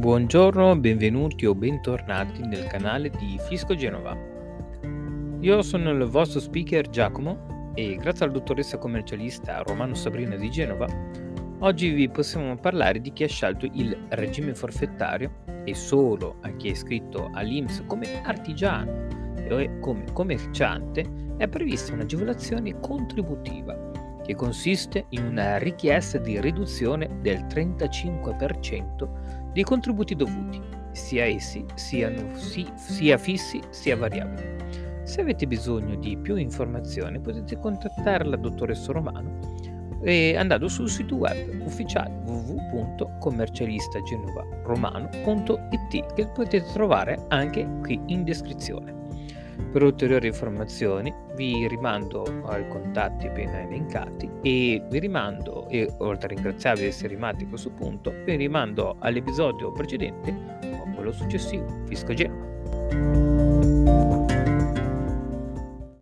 Buongiorno, benvenuti o bentornati nel canale di Fisco Genova. Io sono il vostro speaker Giacomo e grazie alla dottoressa commercialista Romano Sabrina di Genova, oggi vi possiamo parlare di chi ha scelto il regime forfettario e solo a chi è iscritto all'IMSS come artigiano e come commerciante è prevista un'agevolazione contributiva che consiste in una richiesta di riduzione del 35% dei contributi dovuti, sia essi siano sì, sia fissi sia variabili. Se avete bisogno di più informazioni potete contattare la dottoressa Romano andando sul sito web ufficiale www.commercialistagenovaro.it che potete trovare anche qui in descrizione. Per ulteriori informazioni vi rimando ai contatti appena elencati e vi rimando, e oltre a ringraziarvi di essere rimasti a questo punto, vi rimando all'episodio precedente o quello successivo, Fisco Genova.